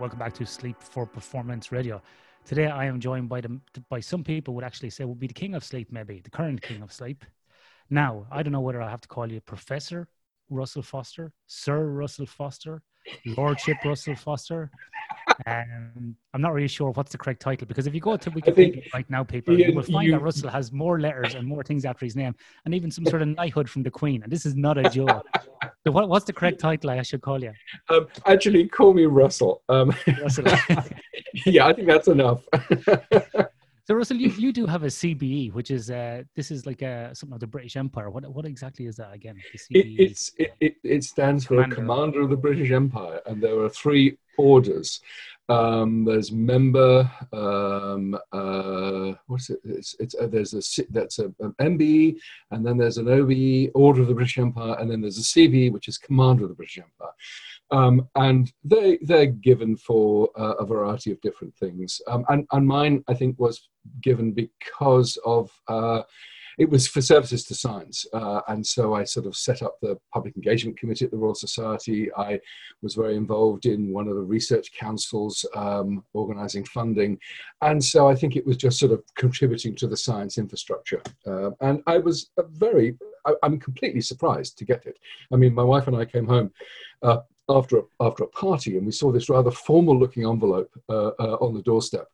welcome back to Sleep for Performance Radio. Today, I am joined by the by some people would actually say would be the king of sleep, maybe the current king of sleep. Now, I don't know whether I have to call you Professor Russell Foster, Sir Russell Foster, Lordship Russell Foster. Um, I'm not really sure what's the correct title because if you go to Wikipedia right now, people, you, you will find you, that Russell has more letters and more things after his name, and even some sort of knighthood from the Queen. And this is not a joke. so, what, what's the correct title I should call you? Um, actually, call me Russell. Um, Russell. yeah, I think that's enough. So Russell, you, you do have a CBE, which is uh, this is like a, something of the British Empire. What what exactly is that again? It, it's it, it, it stands for commander. commander of the British Empire, and there are three orders. Um, there's member. Um, uh, what's it? It's, it's uh, there's a that's a, an MBE, and then there's an OBE, Order of the British Empire, and then there's a CBE, which is Commander of the British Empire. Um, and they they're given for uh, a variety of different things. Um, and and mine I think was given because of uh, it was for services to science, uh, and so I sort of set up the public engagement committee at the Royal Society. I was very involved in one of the research councils um, organising funding, and so I think it was just sort of contributing to the science infrastructure. Uh, and I was very I, am completely surprised to get it. I mean, my wife and I came home uh, after a, after a party, and we saw this rather formal-looking envelope uh, uh, on the doorstep.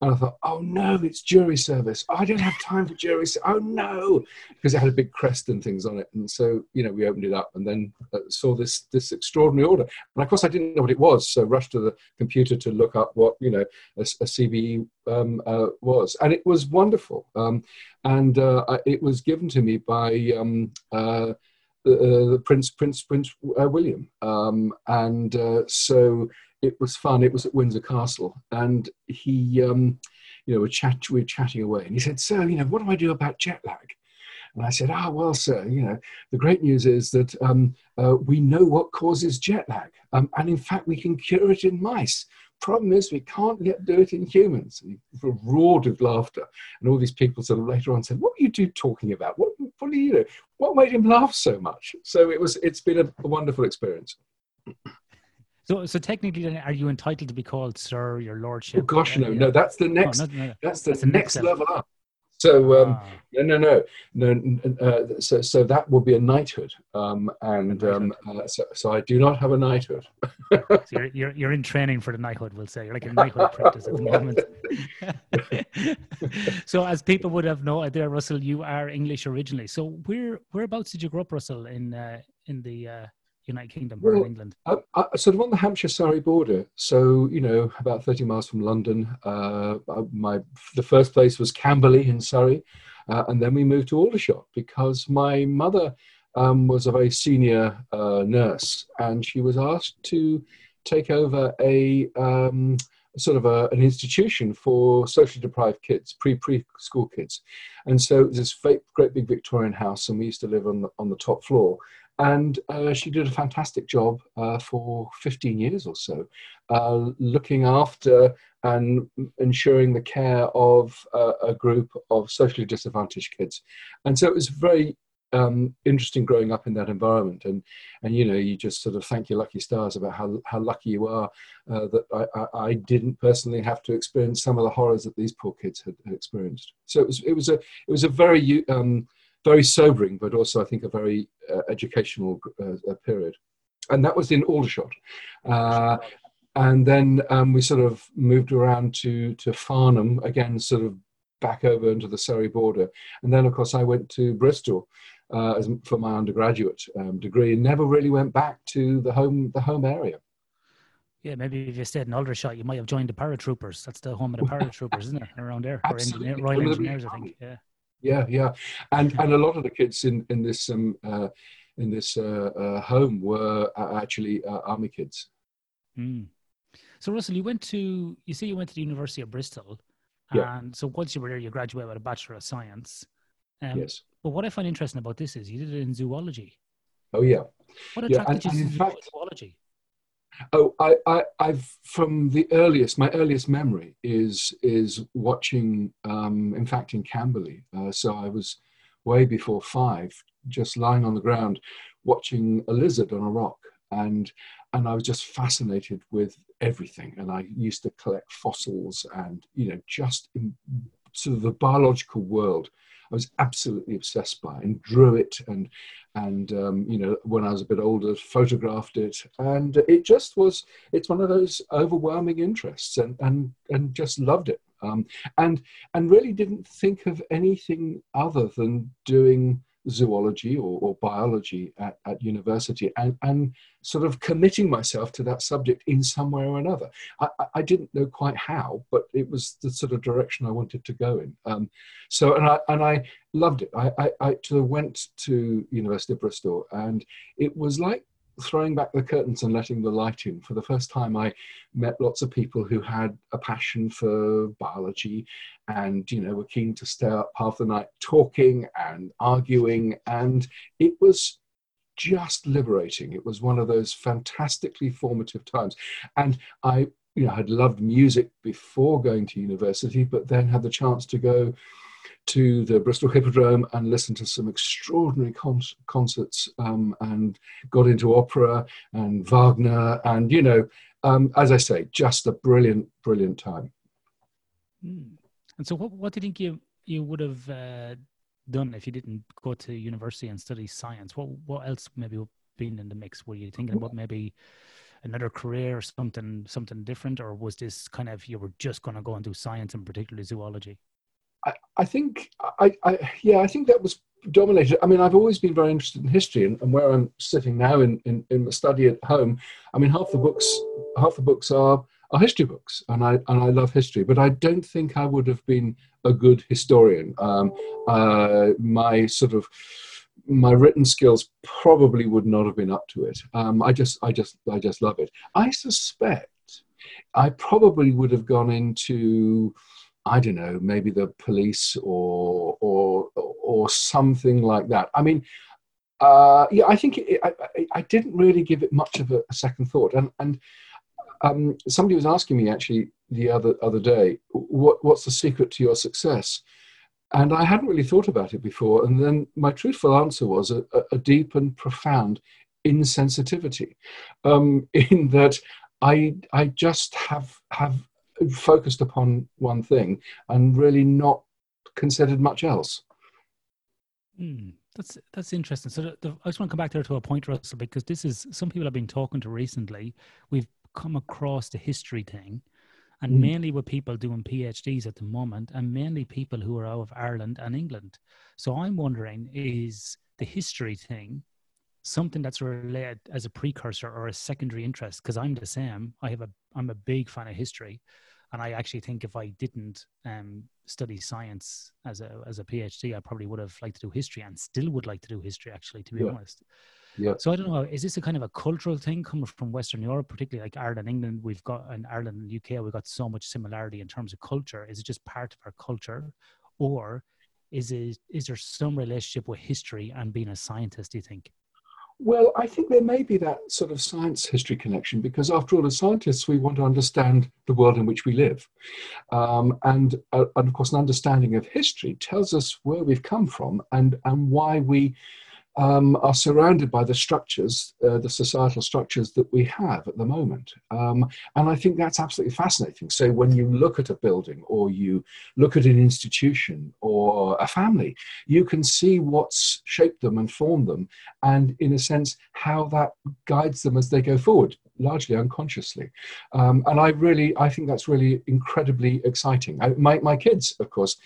And I thought, oh no, it's jury service. Oh, I don't have time for jury service. Oh no, because it had a big crest and things on it. And so, you know, we opened it up and then uh, saw this this extraordinary order. And of course, I didn't know what it was, so rushed to the computer to look up what you know a, a CBE um, uh, was, and it was wonderful. Um, and uh, it was given to me by um, uh, uh, Prince Prince Prince uh, William, um, and so it was fun. It was at Windsor Castle, and he, um, you know, we chat we were chatting away, and he said, "Sir, you know, what do I do about jet lag?" And I said, "Ah, well, sir, you know, the great news is that um, uh, we know what causes jet lag, um, and in fact, we can cure it in mice." Problem is, we can't yet do it in humans. And he roared with laughter. And all these people sort of later on said, What were you two talking about? What, what do you know? What made him laugh so much? So it was, it's been a, a wonderful experience. So, so technically, are you entitled to be called Sir, Your Lordship? Oh gosh, no, no. That's the next. Oh, no, no. That's the, that's next, next level up. So um, ah. no, no, no, no. Uh, so, so that will be a knighthood, um, and um, uh, so, so I do not have a knighthood. so you're, you're, you're in training for the knighthood. We'll say you're like a knighthood apprentice at the moment. so, as people would have known, there, Russell, you are English originally. So, where whereabouts did you grow up, Russell? In uh, in the uh, United Kingdom well, or England? I, I, sort of on the Hampshire-Surrey border. So you know, about thirty miles from London. Uh, my the first place was Camberley in Surrey, uh, and then we moved to Aldershot because my mother um, was a very senior uh, nurse, and she was asked to take over a um, sort of a, an institution for socially deprived kids, pre preschool kids, and so it was this great big Victorian house, and we used to live on the, on the top floor and uh, she did a fantastic job uh, for 15 years or so, uh, looking after and ensuring the care of uh, a group of socially disadvantaged kids. And so it was very um, interesting growing up in that environment. And, and, you know, you just sort of thank your lucky stars about how, how lucky you are uh, that I, I, I, didn't personally have to experience some of the horrors that these poor kids had, had experienced. So it was, it was, a, it was a very... Um, very sobering, but also I think a very uh, educational uh, period. And that was in Aldershot. Uh, and then um, we sort of moved around to, to Farnham, again, sort of back over into the Surrey border. And then, of course, I went to Bristol uh, as, for my undergraduate um, degree and never really went back to the home, the home area. Yeah, maybe if you stayed in Aldershot, you might have joined the paratroopers. That's the home of the paratroopers, isn't it? Around there, or engineer, Royal Engineers, I think. Yeah yeah, yeah, and and a lot of the kids in in this um uh, in this uh, uh, home were actually uh, army kids. Mm. So Russell, you went to you say you went to the University of Bristol, yeah. and so once you were there, you graduated with a Bachelor of Science. Um, yes. But what I find interesting about this is you did it in zoology. Oh yeah. What attracted yeah, and, you to fact, zoology? Oh, I, I, I've from the earliest, my earliest memory is is watching. Um, in fact, in Camberley, uh, so I was way before five, just lying on the ground, watching a lizard on a rock, and and I was just fascinated with everything. And I used to collect fossils and, you know, just in sort of the biological world. I was absolutely obsessed by and drew it and and um, you know when I was a bit older photographed it. And it just was it's one of those overwhelming interests and and and just loved it. Um, and and really didn't think of anything other than doing zoology or, or biology at, at, university and, and sort of committing myself to that subject in some way or another. I, I, didn't know quite how, but it was the sort of direction I wanted to go in. Um, so, and I, and I loved it. I, I, I went to University of Bristol and it was like throwing back the curtains and letting the light in. For the first time, I met lots of people who had a passion for biology and, you know, were keen to stay up half the night talking and arguing. And it was just liberating. It was one of those fantastically formative times. And I, you know, had loved music before going to university, but then had the chance to go to the Bristol Hippodrome and listened to some extraordinary con- concerts um, and got into opera and Wagner and you know um, as I say just a brilliant brilliant time. Mm. And so what, what do you think you you would have uh, done if you didn't go to university and study science? What what else maybe been in the mix? Were you thinking about maybe another career or something something different or was this kind of you were just going to go and do science and particularly zoology I, I think I, I yeah I think that was dominated. I mean, I've always been very interested in history, and, and where I'm sitting now in, in in the study at home, I mean, half the books half the books are are history books, and I and I love history, but I don't think I would have been a good historian. Um, uh, my sort of my written skills probably would not have been up to it. Um, I just I just I just love it. I suspect I probably would have gone into I don't know, maybe the police or or or something like that. I mean, uh, yeah, I think it, I, I, didn't really give it much of a, a second thought. And and um, somebody was asking me actually the other other day, what what's the secret to your success? And I hadn't really thought about it before. And then my truthful answer was a, a deep and profound insensitivity, um, in that I I just have have focused upon one thing and really not considered much else. Mm, that's that's interesting. So the, the, I just want to come back there to a point, Russell, because this is some people I've been talking to recently. We've come across the history thing, and mm. mainly with people doing PhDs at the moment, and mainly people who are out of Ireland and England. So I'm wondering, is the history thing something that's related as a precursor or a secondary interest? Because I'm the same. I have a I'm a big fan of history, and I actually think if I didn't um, study science as a as a PhD, I probably would have liked to do history and still would like to do history. Actually, to be yeah. honest. Yeah. So I don't know. Is this a kind of a cultural thing coming from Western Europe, particularly like Ireland, England? We've got in Ireland and UK, we've got so much similarity in terms of culture. Is it just part of our culture, or is it is there some relationship with history and being a scientist? Do you think? Well, I think there may be that sort of science history connection because, after all, as scientists, we want to understand the world in which we live. Um, and, uh, and, of course, an understanding of history tells us where we've come from and, and why we um, are surrounded by the structures, uh, the societal structures that we have at the moment. Um, and I think that's absolutely fascinating. So when you look at a building or you look at an institution or a family, you can see what's shaped them and formed them, and in a sense, how that guides them as they go forward largely unconsciously. Um, and I really, I think that's really incredibly exciting. I, my, my kids, of course,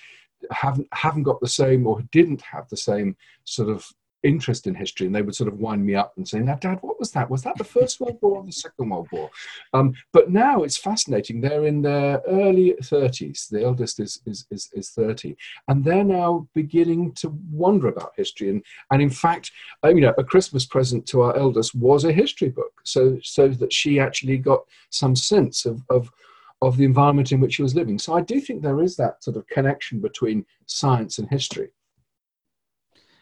haven't haven't got the same or didn't have the same sort of interest in history and they would sort of wind me up and say now dad what was that? Was that the first world war or the second world war? Um, but now it's fascinating. They're in their early 30s the eldest is, is, is, is 30 and they're now beginning to wonder about history. And, and in fact uh, you know a christmas present to our eldest was a history book. So so that she actually got some sense of, of of the environment in which she was living. So i do think there is that sort of connection between science and history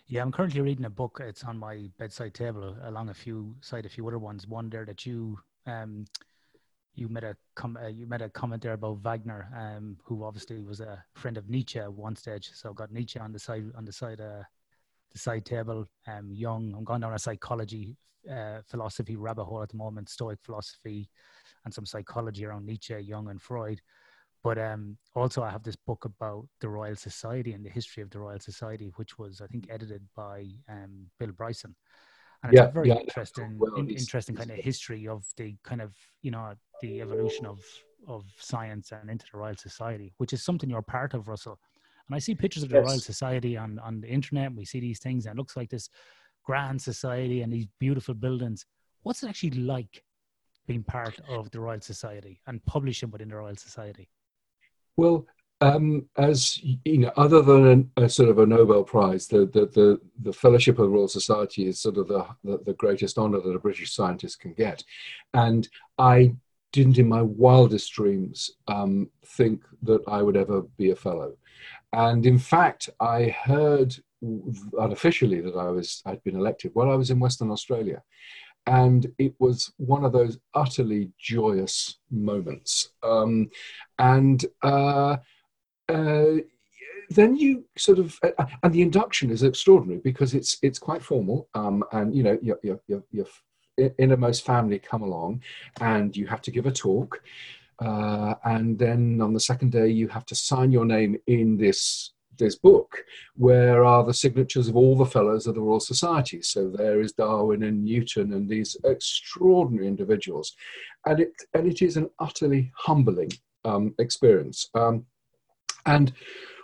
yeah, I'm currently reading a book. It's on my bedside table, along a few side a few other ones. One there that you um you made a com- uh, you made a comment there about Wagner, um, who obviously was a friend of Nietzsche at one stage. So got Nietzsche on the side on the side uh, the side table. Um, young, I'm going down a psychology, uh, philosophy rabbit hole at the moment, Stoic philosophy, and some psychology around Nietzsche, Jung, and Freud. But um, also, I have this book about the Royal Society and the history of the Royal Society, which was, I think, edited by um, Bill Bryson. And it's yeah, a very yeah, interesting, well, in, interesting kind of history of the kind of, you know, the evolution of of science and into the Royal Society, which is something you're part of, Russell. And I see pictures of the yes. Royal Society on on the internet. And we see these things, and it looks like this grand society and these beautiful buildings. What's it actually like being part of the Royal Society and publishing within the Royal Society? Well, um, as you know, other than a, a, sort of a Nobel Prize, the, the, the, the, Fellowship of the Royal Society is sort of the, the, the greatest honor that a British scientist can get. And I didn't, in my wildest dreams, um, think that I would ever be a fellow. And in fact, I heard unofficially that I was I'd been elected while I was in Western Australia, and it was one of those utterly joyous moments. Um, and uh, uh, then you sort of uh, and the induction is extraordinary because it's it's quite formal, um, and you know your your your, your innermost family come along, and you have to give a talk. Uh, and then on the second day, you have to sign your name in this this book, where are the signatures of all the fellows of the Royal Society. So there is Darwin and Newton and these extraordinary individuals, and it and it is an utterly humbling um, experience. Um, and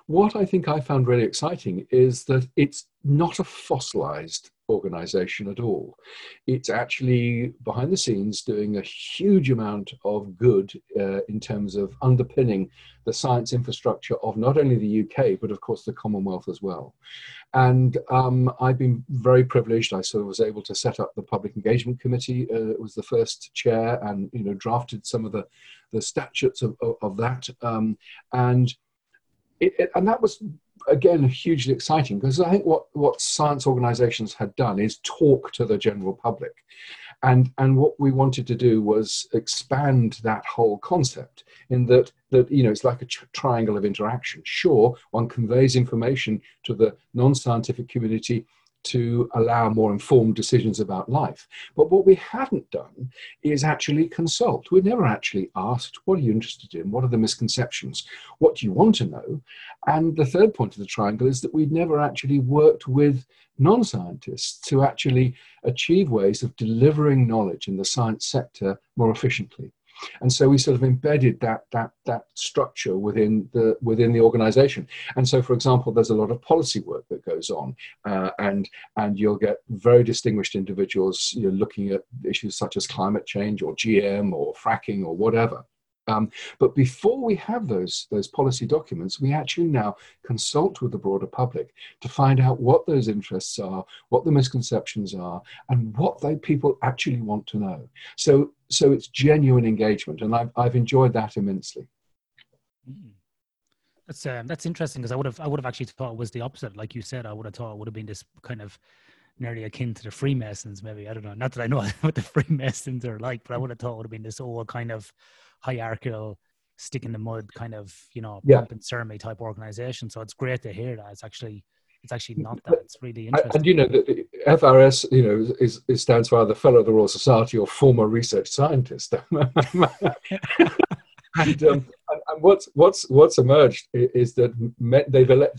what I think I found really exciting is that it's not a fossilized organization at all. It's actually behind the scenes doing a huge amount of good uh, in terms of underpinning the science infrastructure of not only the UK, but of course the Commonwealth as well. And um, I've been very privileged. I sort of was able to set up the Public Engagement Committee. Uh, was the first chair and, you know, drafted some of the, the statutes of, of, of that. Um, and it, it, and that was again hugely exciting because I think what what science organisations had done is talk to the general public, and and what we wanted to do was expand that whole concept in that that you know it's like a triangle of interaction. Sure, one conveys information to the non-scientific community to allow more informed decisions about life. But what we haven't done is actually consult. We've never actually asked, what are you interested in? What are the misconceptions? What do you want to know? And the third point of the triangle is that we've never actually worked with non scientists to actually achieve ways of delivering knowledge in the science sector more efficiently and so we sort of embedded that that that structure within the within the organization. And so for example there's a lot of policy work that goes on uh, and and you'll get very distinguished individuals you know, looking at issues such as climate change or gm or fracking or whatever um, but before we have those, those policy documents, we actually now consult with the broader public to find out what those interests are, what the misconceptions are, and what they people actually want to know. So, so it's genuine engagement, and I've, I've enjoyed that immensely. Mm. That's um, that's interesting because I would have I would have actually thought it was the opposite. Like you said, I would have thought it would have been this kind of nearly akin to the Freemasons, maybe. I don't know. Not that I know what the Freemasons are like, but I would have thought it would have been this old kind of hierarchical, stick in the mud kind of, you know, yeah. pump and ceremony type organization. So it's great to hear that. It's actually it's actually not that. It's really interesting. And you know, the FRS, you know, is, is stands for either Fellow of the Royal Society or former research scientist. and, um, and, and, what's what's what's emerged is that they've ele-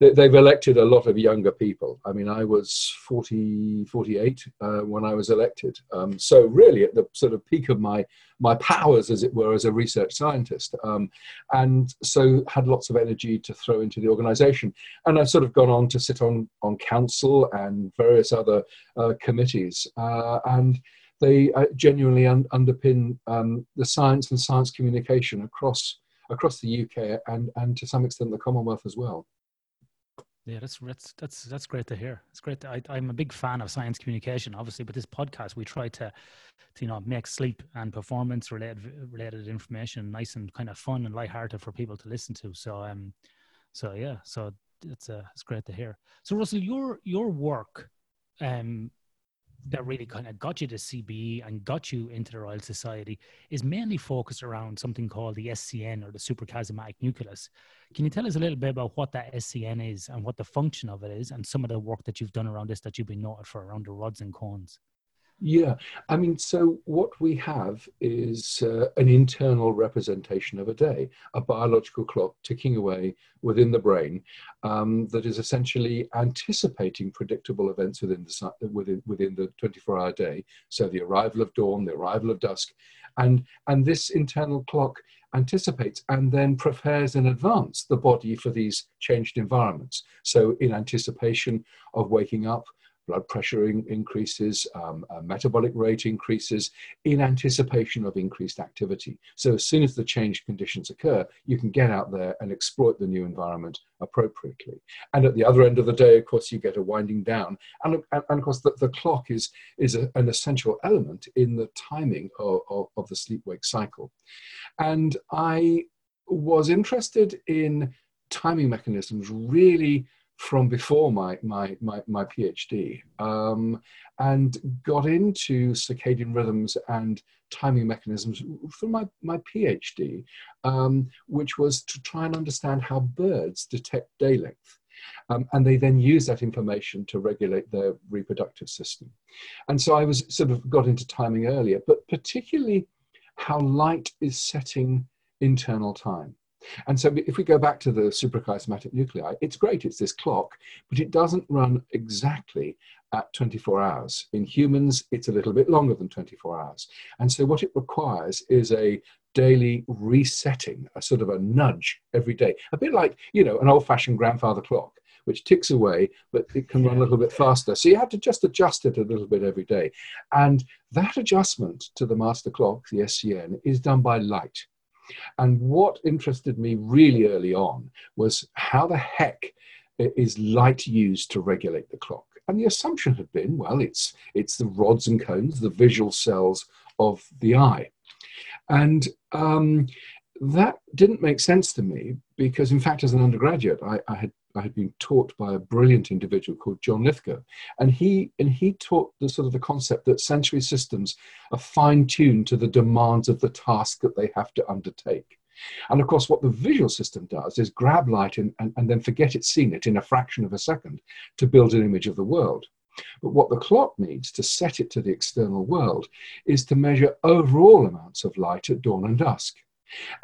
they've they've elected a lot of younger people. I mean, I was 40, 48 uh, when I was elected. Um, so really at the sort of peak of my, my powers, as it were, as a research scientist. Um, and so had lots of energy to throw into the organization. And I've sort of gone on to sit on, on council and various other uh, committees. Uh, and they uh, genuinely un- underpin um, the science and science communication across across the UK and, and to some extent the Commonwealth as well. Yeah, that's that's that's that's great to hear. It's great. To, I, am a big fan of science communication. Obviously, but this podcast, we try to, to you know, make sleep and performance related related information nice and kind of fun and lighthearted for people to listen to. So, um, so yeah, so it's uh, it's great to hear. So, Russell, your your work, um, that really kind of got you to CBE and got you into the Royal Society is mainly focused around something called the SCN or the suprachiasmatic nucleus. Can you tell us a little bit about what that SCN is and what the function of it is and some of the work that you've done around this that you've been noted for around the rods and cones? Yeah, I mean, so what we have is uh, an internal representation of a day, a biological clock ticking away within the brain um, that is essentially anticipating predictable events within the within within the 24-hour day. So the arrival of dawn, the arrival of dusk, and and this internal clock anticipates and then prepares in advance the body for these changed environments. So in anticipation of waking up blood pressure in, increases, um, metabolic rate increases in anticipation of increased activity. So as soon as the changed conditions occur, you can get out there and exploit the new environment appropriately. And at the other end of the day, of course, you get a winding down. And, and, and of course, the, the clock is, is a, an essential element in the timing of, of, of the sleep-wake cycle. And I was interested in timing mechanisms really from before my my my, my PhD, um, and got into circadian rhythms and timing mechanisms for my my PhD, um, which was to try and understand how birds detect day length. Um, and they then use that information to regulate their reproductive system. And so I was sort of got into timing earlier, but particularly how light is setting internal time. And so if we go back to the suprachiasmatic nuclei, it's great, it's this clock, but it doesn't run exactly at 24 hours. In humans, it's a little bit longer than 24 hours. And so what it requires is a daily resetting, a sort of a nudge every day, a bit like, you know, an old-fashioned grandfather clock which ticks away, but it can run a little bit faster. So you have to just adjust it a little bit every day. And that adjustment to the master clock, the SCN, is done by light. And what interested me really early on was how the heck is light used to regulate the clock? And the assumption had been, well, it's, it's the rods and cones, the visual cells of the eye. And um, that didn't make sense to me because, in fact, as an undergraduate, I, I had I had been taught by a brilliant individual called John Lythgoe, and he and he taught the sort of the concept that sensory systems are fine tuned to the demands of the task that they have to undertake. And of course, what the visual system does is grab light and, and, and then forget it's seen it in a fraction of a second to build an image of the world. But what the clock needs to set it to the external world is to measure overall amounts of light at dawn and dusk.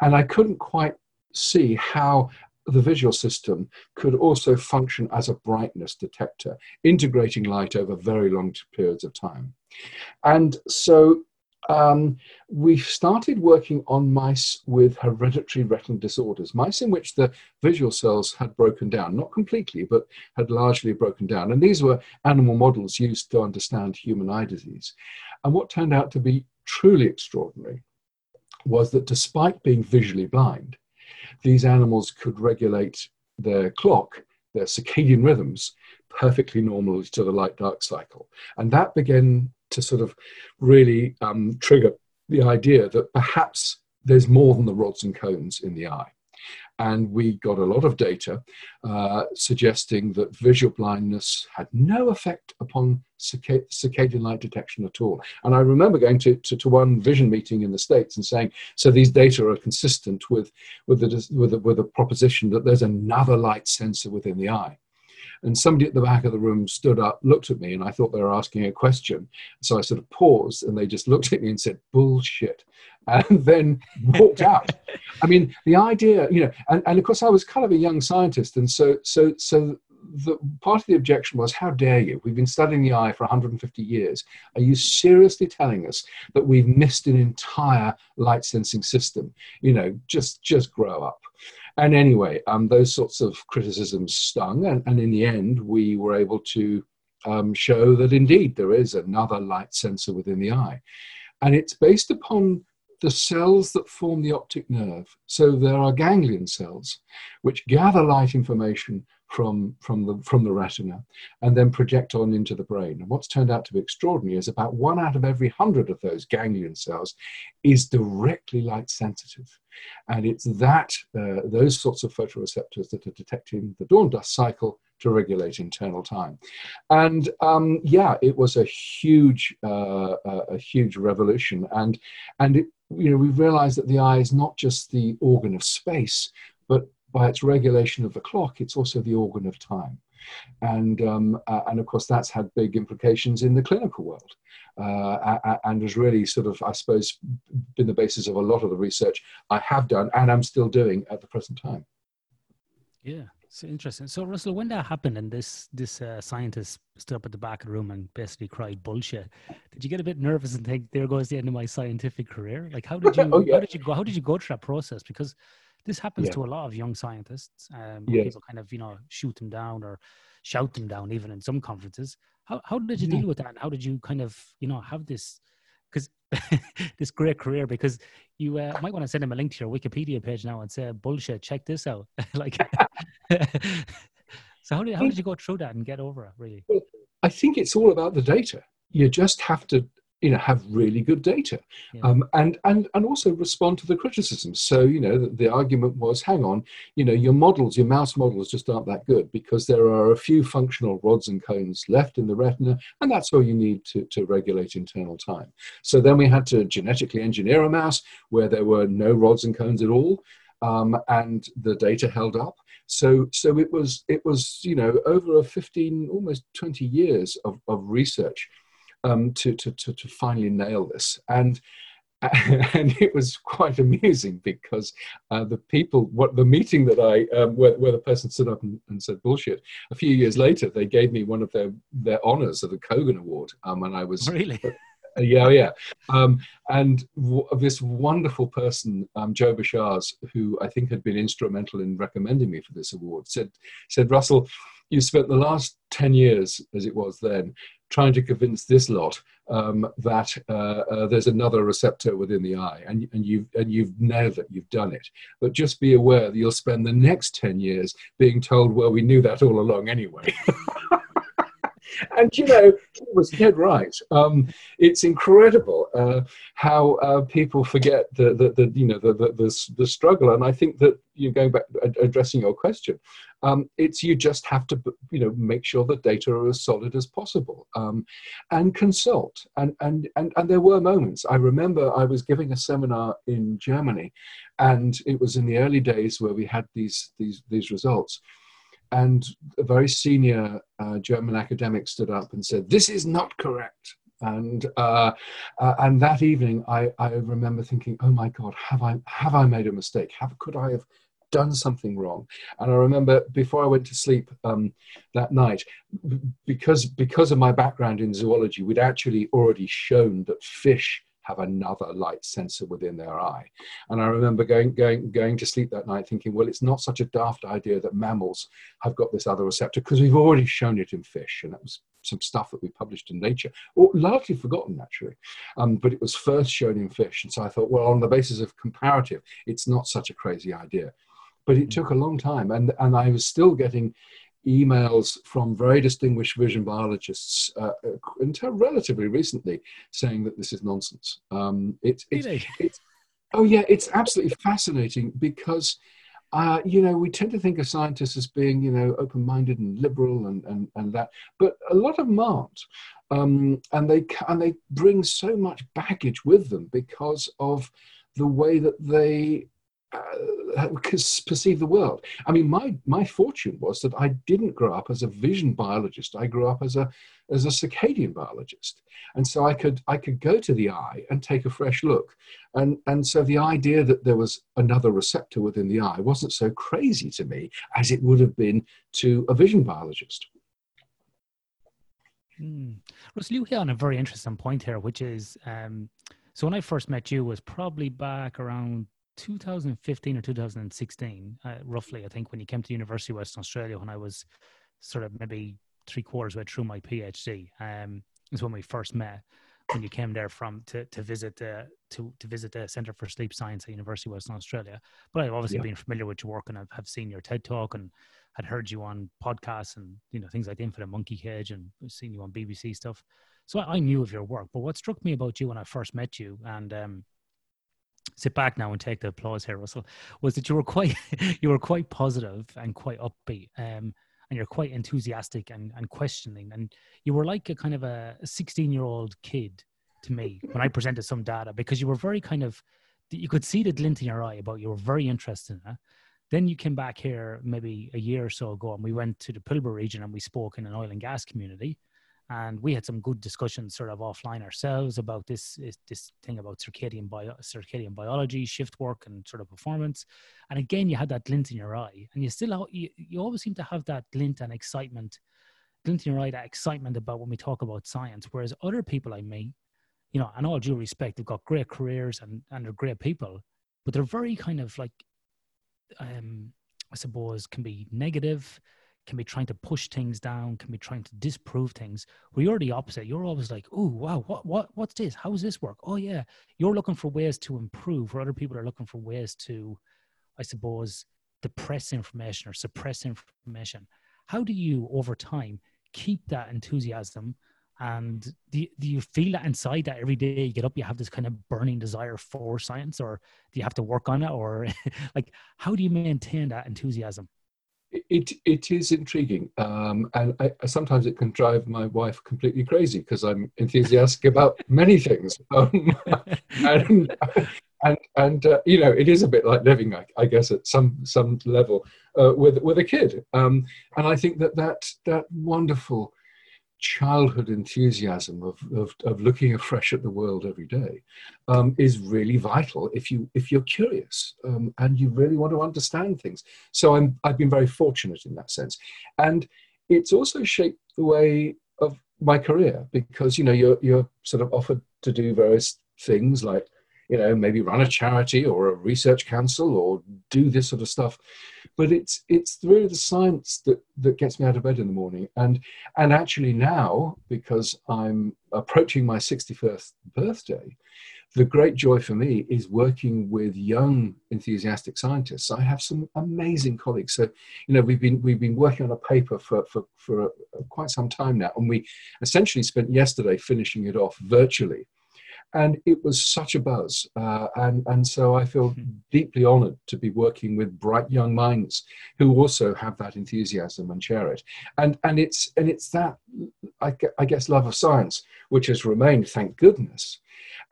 And I couldn't quite see how the visual system could also function as a brightness detector, integrating light over very long periods of time. And so um, we started working on mice with hereditary retinal disorders, mice in which the visual cells had broken down, not completely, but had largely broken down. And these were animal models used to understand human eye disease. And what turned out to be truly extraordinary was that despite being visually blind, these animals could regulate their clock, their circadian rhythms, perfectly normal to the light dark cycle. And that began to sort of really um, trigger the idea that perhaps there's more than the rods and cones in the eye. And we got a lot of data uh, suggesting that visual blindness had no effect upon circadian light detection at all. And I remember going to, to, to, one vision meeting in the States and saying, so these data are consistent with, with, the, with, the, with the proposition that there's another light sensor within the eye. And somebody at the back of the room stood up, looked at me, and I thought they were asking a question. So I sort of paused, and they just looked at me and said, bullshit, and then walked out. I mean, the idea, you know, and, and of course I was kind of a young scientist, and so so so the part of the objection was, how dare you? We've been studying the eye for 150 years. Are you seriously telling us that we've missed an entire light sensing system? You know, just just grow up. And anyway, um, those sorts of criticisms stung, and, and in the end, we were able to um, show that indeed there is another light sensor within the eye. And it's based upon the cells that form the optic nerve. So there are ganglion cells which gather light information from, from, the, from the retina and then project on into the brain. And what's turned out to be extraordinary is about one out of every hundred of those ganglion cells is directly light sensitive. And it's that, uh, those sorts of photoreceptors that are detecting the dawn dusk cycle to regulate internal time. And um, yeah, it was a huge, uh, a huge revolution. And, and it, you know, we've realized that the eye is not just the organ of space, but by its regulation of the clock, it's also the organ of time. And, um, uh, and of course, that's had big implications in the clinical world. Uh, and has really sort of, I suppose, been the basis of a lot of the research I have done and I'm still doing at the present time. Yeah, it's interesting. So, Russell, when that happened and this this uh, scientist stood up at the back of the room and basically cried bullshit, did you get a bit nervous and think, "There goes the end of my scientific career"? Like, how did you oh, yeah. how did you go? How did you go through that process? Because this happens yeah. to a lot of young scientists. Um. People kind of you know shoot them down or shout them down, even in some conferences. How how did you deal with that? And how did you kind of you know have this this great career because you uh, might want to send him a link to your Wikipedia page now and say bullshit. Check this out. like, so how did how did you go through that and get over it? Really, I think it's all about the data. You just have to you know have really good data. Yeah. um, and and and also respond to the criticism. So you know the, the, argument was hang on you know your models your mouse models just aren't that good because there are a few functional rods and cones left in the retina and that's all you need to, to regulate internal time. So then we had to genetically engineer a mouse where there were no rods and cones at all um, and the data held up. So so it was it was you know over a 15 almost 20 years of, of research um, to, to, to, to finally nail this. And and it was quite amusing because uh, the people, what the meeting that I, um, where, where the person stood up and, and, said bullshit, a few years later they gave me one of their their honors of the Cogan Award, um, and I was really. Uh, yeah, yeah, um, and w- this wonderful person, um, Joe Besharse, who I think had been instrumental in recommending me for this award, said said Russell, you spent the last 10 years, as it was then, trying to convince this lot um, that uh, uh, there's another receptor within the eye, and, and, you've, and you've nailed it, you've done it. But just be aware that you'll spend the next 10 years being told, well, we knew that all along anyway. and you know, he was dead right. Um, it's incredible uh, how uh, people forget the, the, the you know the, the, the, struggle. And I think that you know, going back addressing your question, um, it's you just have to you know make sure the data are as solid as possible um, and consult. And, and and and there were moments. I remember I was giving a seminar in Germany, and it was in the early days where we had these these these results and a very senior uh, German academic stood up and said, "This is not correct." And uh, uh, and that evening, I, I remember thinking, "Oh my God, have I have I made a mistake? Have could I have done something wrong?" And I remember before I went to sleep um, that night, because because of my background in zoology, we'd actually already shown that fish have another light sensor within their eye. And I remember going, going, going to sleep that night thinking, well, it's not such a daft idea that mammals have got this other receptor because we've already shown it in fish. And that was some stuff that we published in Nature, or largely forgotten actually. Um, but it was first shown in fish. And so I thought, well, on the basis of comparative, it's not such a crazy idea. But it took a long time. And, and I was still getting emails from very distinguished vision biologists uh, until relatively recently saying that this is nonsense. Um, it, it, really? it's, oh, yeah, it's absolutely fascinating because. Uh, you know, we tend to think of scientists as being, you know, open-minded and liberal and, and, and that, but a lot of them aren't. Um, and they and they bring so much baggage with them because of the way that they uh, perceive the world. I mean, my my fortune was that I didn't grow up as a vision biologist. I grew up as a as a circadian biologist, and so I could I could go to the eye and take a fresh look, and and so the idea that there was another receptor within the eye wasn't so crazy to me as it would have been to a vision biologist. Russell, you hit on a very interesting point here, which is um, so when I first met you was probably back around 2015 or 2016, uh, roughly, I think, when you came to University of Western Australia, when I was sort of maybe three quarters way through my PhD, um, is when we first met. When you came there from to to visit uh, to to visit the Centre for Sleep Science at University of Western Australia, but I've obviously yeah. been familiar with your work and I've have seen your TED talk and had heard you on podcasts and you know things like the Infinite Monkey Cage and seen you on BBC stuff. So I, I knew of your work. But what struck me about you when I first met you and um, sit back now and take the applause here, Russell, was that you were quite you were quite positive and quite upbeat. Um, and you're quite enthusiastic and, and questioning. And you were like a kind of a 16 year old kid to me when I presented some data because you were very kind of, you could see the glint in your eye about you were very interested in. Then you came back here maybe a year or so ago and we went to the Pilbara region and we spoke in an oil and gas community and we had some good discussions sort of offline ourselves about this this thing about circadian bio, circadian biology shift work and sort of performance. And again you had that glint in your eye. And you still you, you always seem to have that glint and excitement glint in your eye that excitement about when we talk about science. Whereas other people like me you know and all due respect they've got great careers and and they're great people but they're very kind of like um i suppose can be negative can be trying to push things down, can be trying to disprove things. Where you're the opposite. You're always like, oh wow, what what what's this? How does this work? Oh yeah. You're looking for ways to improve, where other people are looking for ways to, I suppose, depress information or suppress information. How do you over time keep that enthusiasm? And do do you feel that inside that every day you get up, you have this kind of burning desire for science, or do you have to work on it, or like how do you maintain that enthusiasm? It it is intriguing, um, and I, sometimes it can drive my wife completely crazy because I'm enthusiastic about many things, um, and and and uh, you know it is a bit like living, I, I guess, at some some level uh, with with a kid, um, and I think that that that wonderful childhood enthusiasm of, of, of, looking afresh at the world every day um, is really vital if you if you're curious um, and you really want to understand things. So i'm i've been very fortunate in that sense. And it's also shaped the way of my career because you know you're you're sort of offered to do various things like you know maybe run a charity or a research council or do this sort of stuff. But it's it's really the science that that gets me out of bed in the morning. And and actually now because i'm approaching my 61st birthday the great joy for me is working with young enthusiastic scientists. I have some amazing colleagues. So you know we've been we've been working on a paper for for for quite some time now. And we essentially spent yesterday finishing it off virtually and it was such a buzz. Uh, and, and so I feel hmm. deeply honored to be working with bright young minds who also have that enthusiasm and share it. And, and, it's, and it's that, I, I guess, love of science, which has remained, thank goodness,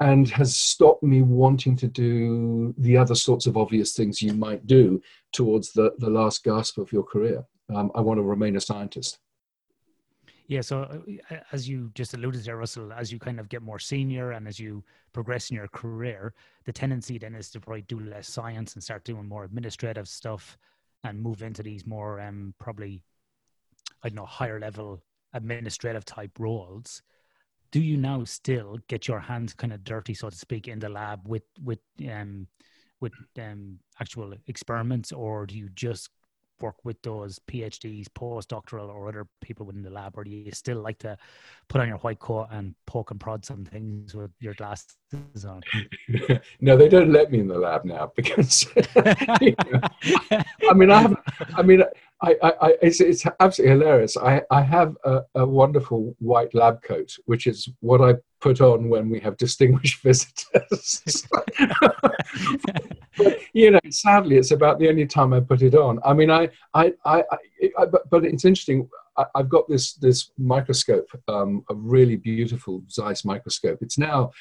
and has stopped me wanting to do the other sorts of obvious things you might do towards the, the last gasp of your career. Um, I want to remain a scientist. Yeah, so uh, as you just alluded to, Russell, as you kind of get more senior and as you progress in your career, the tendency then is to probably do less science and start doing more administrative stuff and move into these more um, probably, I don't know, higher level administrative type roles. Do you now still get your hands kind of dirty, so to speak, in the lab with with um, with um, actual experiments, or do you just work with those PhDs, postdoctoral, or other people within the lab, or do you still like to put on your white coat and poke and prod some things with your glasses on? no, they don't let me in the lab now because you know, I mean, I have, I mean, I, I, it's, it's absolutely hilarious. I, I have a, a wonderful white lab coat, which is what I put on when we have distinguished visitors. but, you know, sadly, it's about the only time I put it on. I mean, I, I, I, I but, but it's interesting. I, have got this this microscope, um, a really beautiful Zeiss microscope. It's now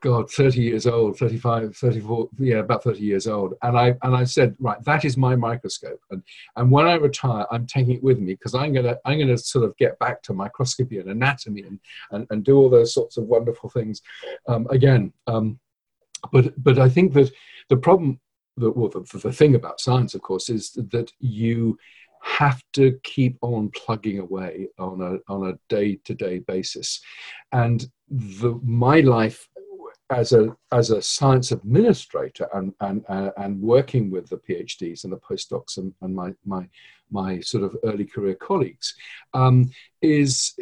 God, 30 years old, 35, 34, yeah, about 30 years old. And I and I said, right, that is my microscope. And and when I retire, I'm taking it with me because I'm gonna I'm gonna sort of get back to microscopy and anatomy and and, and do all those sorts of wonderful things um, again. Um, but but I think that the problem that well, the, the thing about science, of course, is that you have to keep on plugging away on a on a day to day basis, and the my life as a as a science administrator and and uh, and working with the PhDs and the postdocs and, and my my my sort of early career colleagues um, is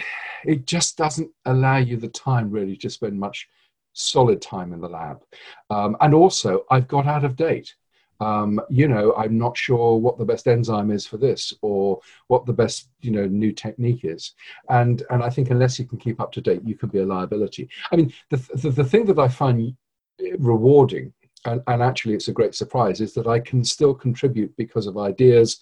it just doesn't allow you the time really to spend much solid time in the lab. Um, and also I've got out of date um, you know, I'm not sure what the best enzyme is for this or what the best, you know, new technique is. And, and I think unless you can keep up to date, you can be a liability. I mean, the, the, the thing that I find rewarding and, and actually it's a great surprise, is that I can still contribute because of ideas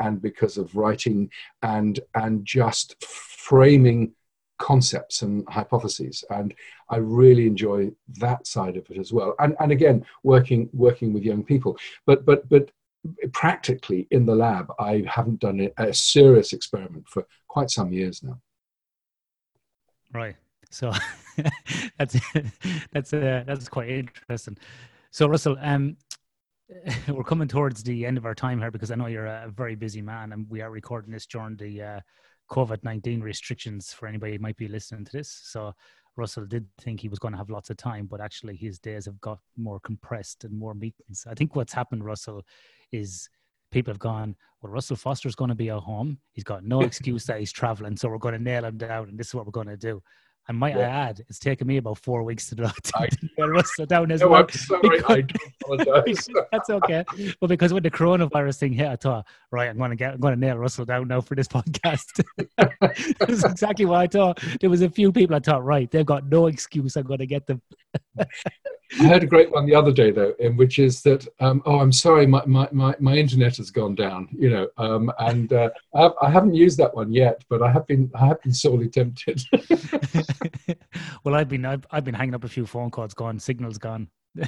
and because of writing and, and just framing concepts and hypotheses and i really enjoy that side of it as well. And and again working working with young people. But but but practically in the lab i haven't done a, serious experiment for quite some years now. Right. So that's that's uh, that's quite interesting. So russell um we're coming towards the end of our time here because I know you're a very busy man, and we are recording this during the uh, COVID 19 restrictions for anybody who might be listening to this. So Russell did think he was going to have lots of time, but actually his days have got more compressed and more meetings. I think what's happened, Russell, is people have gone, well, Russell Foster's going to be at home. He's got no excuse that he's traveling, so we're going to nail him down, and this is what we're going to do. And might yeah. I add, it's taken me about four weeks to, do, to get Russell down as no, well. I'm sorry, because, I do apologize. that's okay. Well, because when the coronavirus thing hit, I thought, right, I'm going to get, I'm going to nail Russell down now for this podcast. that's exactly what I thought. There was a few people I thought, right, they've got no excuse. I'm going to get them. I heard a great one the other day though, in which is that um, oh, I'm sorry, my, my, my, my, internet has gone down, you know, um, and uh, I, I, haven't used that one yet, but I have been I have been sorely tempted. well, I've been I've, I've been hanging up a few phone calls, gone, signals gone.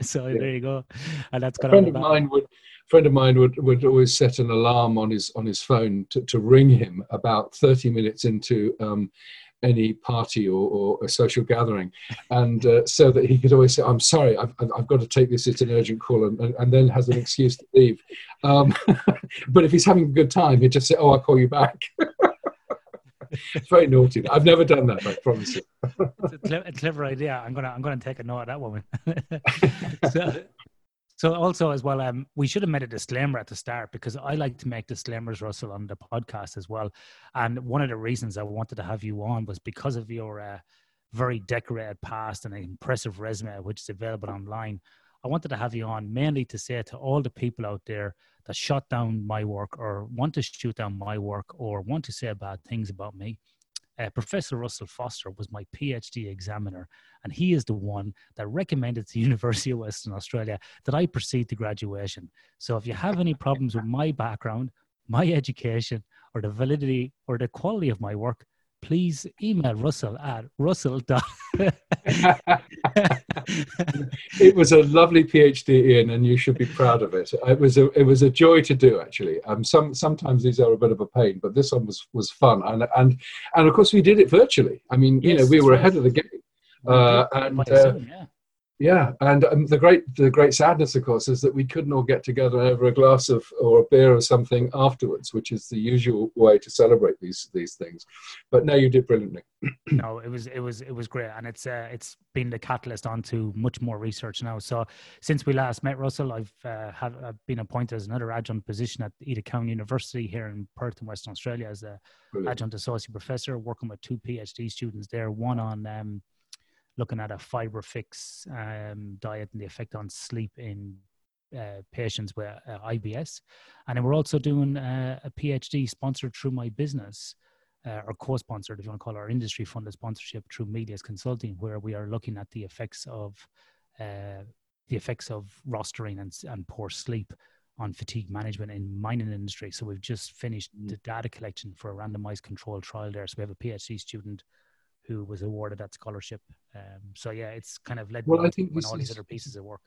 so yeah. there you go, and that's a friend of mine would friend of mine would, would always set an alarm on his on his phone to, to ring him about 30 minutes into um, any party or, or a social gathering, and uh, so that he could always say, "I'm sorry, I've, I've got to take this. It's an urgent call," and, and then has an excuse to leave. Um, but if he's having a good time, he'd just say, "Oh, I'll call you back." it's very naughty. I've never done that. I promise you. it's a clever, idea. I'm gonna I'm gonna take a note of that woman. so, so also as well, um, we should have made a disclaimer at the start because I like to make disclaimers, Russell, on the podcast as well. And one of the reasons I wanted to have you on was because of your uh, very decorated past and an impressive resume, which is available online. I wanted to have you on mainly to say to all the people out there that shot down my work or want to shoot down my work or want to say bad things about me uh, Professor Russell Foster was my PhD examiner, and he is the one that recommended to the University of Western Australia that I proceed to graduation. So if you have any problems with my background, my education, or the validity or the quality of my work, please email Russell at russell. it was a lovely PhD, Ian, and you should be proud of it. It was a it was a joy to do actually. Um, some sometimes these are a bit of a pain, but this one was was fun, and and and of course we did it virtually. I mean, yes, you know, we were right. ahead of the game, uh, and uh, yeah. Yeah, and um, the great the great sadness, of course, is that we couldn't all get together over a glass of or a beer or something afterwards, which is the usual way to celebrate these these things. But no, you did brilliantly. no, it was it was it was great, and it's uh, it's been the catalyst onto much more research now. So since we last met, Russell, I've uh, have I've been appointed as another adjunct position at Edith Cowan University here in Perth, in Western Australia, as a brilliant. adjunct associate professor, working with two PhD students there, one on um, looking at a fiber fix um, diet and the effect on sleep in uh, patients with uh, IBS. And then we're also doing uh, a PhD sponsored through my business. Uh, or co-sponsored, if you want to call it, our industry funded sponsorship through Melius Consulting, where we are looking at the effects of uh, the effects of rostering and, and poor sleep on fatigue management in mining industry. So we've just finished mm. the data collection for a randomized controlled trial there. So we have a PhD student who was awarded that scholarship. Um, so yeah, it's kind of led well, I think all these other pieces of work.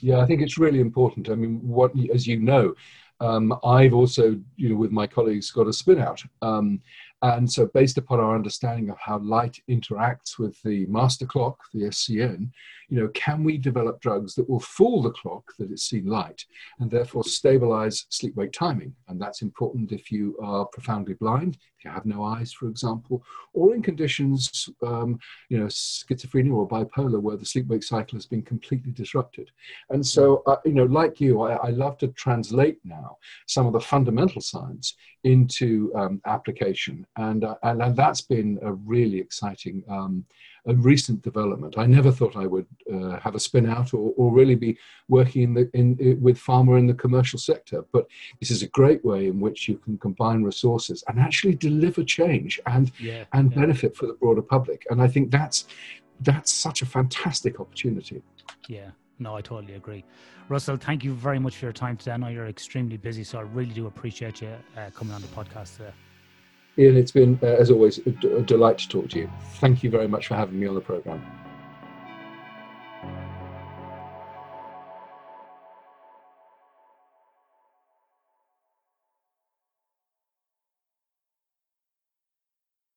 Yeah, I think it's really important. I mean, what as you know, um, I've also, you know, with my colleagues, got a spin out. Um, and so, based upon our understanding of how light interacts with the master clock, the SCN, you know, can we develop drugs that will fool the clock that it's seen light and therefore stabilize sleep wake timing? And that's important if you are profoundly blind, if you have no eyes, for example, or in conditions, um, you know, schizophrenia or bipolar, where the sleep wake cycle has been completely disrupted. And so, uh, you know, like you, I, I, love to translate now some of the fundamental science into um, application. And, uh, and, and that's been a really exciting um, a recent development. I never thought I would uh, have a spin out or, or really be working in the, in, in, with pharma in the commercial sector. But this is a great way in which you can combine resources and actually deliver change and, yeah, and yeah. benefit for the broader public. And I think that's that's such a fantastic opportunity. Yeah, no, I totally agree. Russell, thank you very much for your time today. I know you're extremely busy, so I really do appreciate you uh, coming on the podcast today. Ian, it's been, uh, as always, a, delight to talk to you. Thank you very much for having me on the program.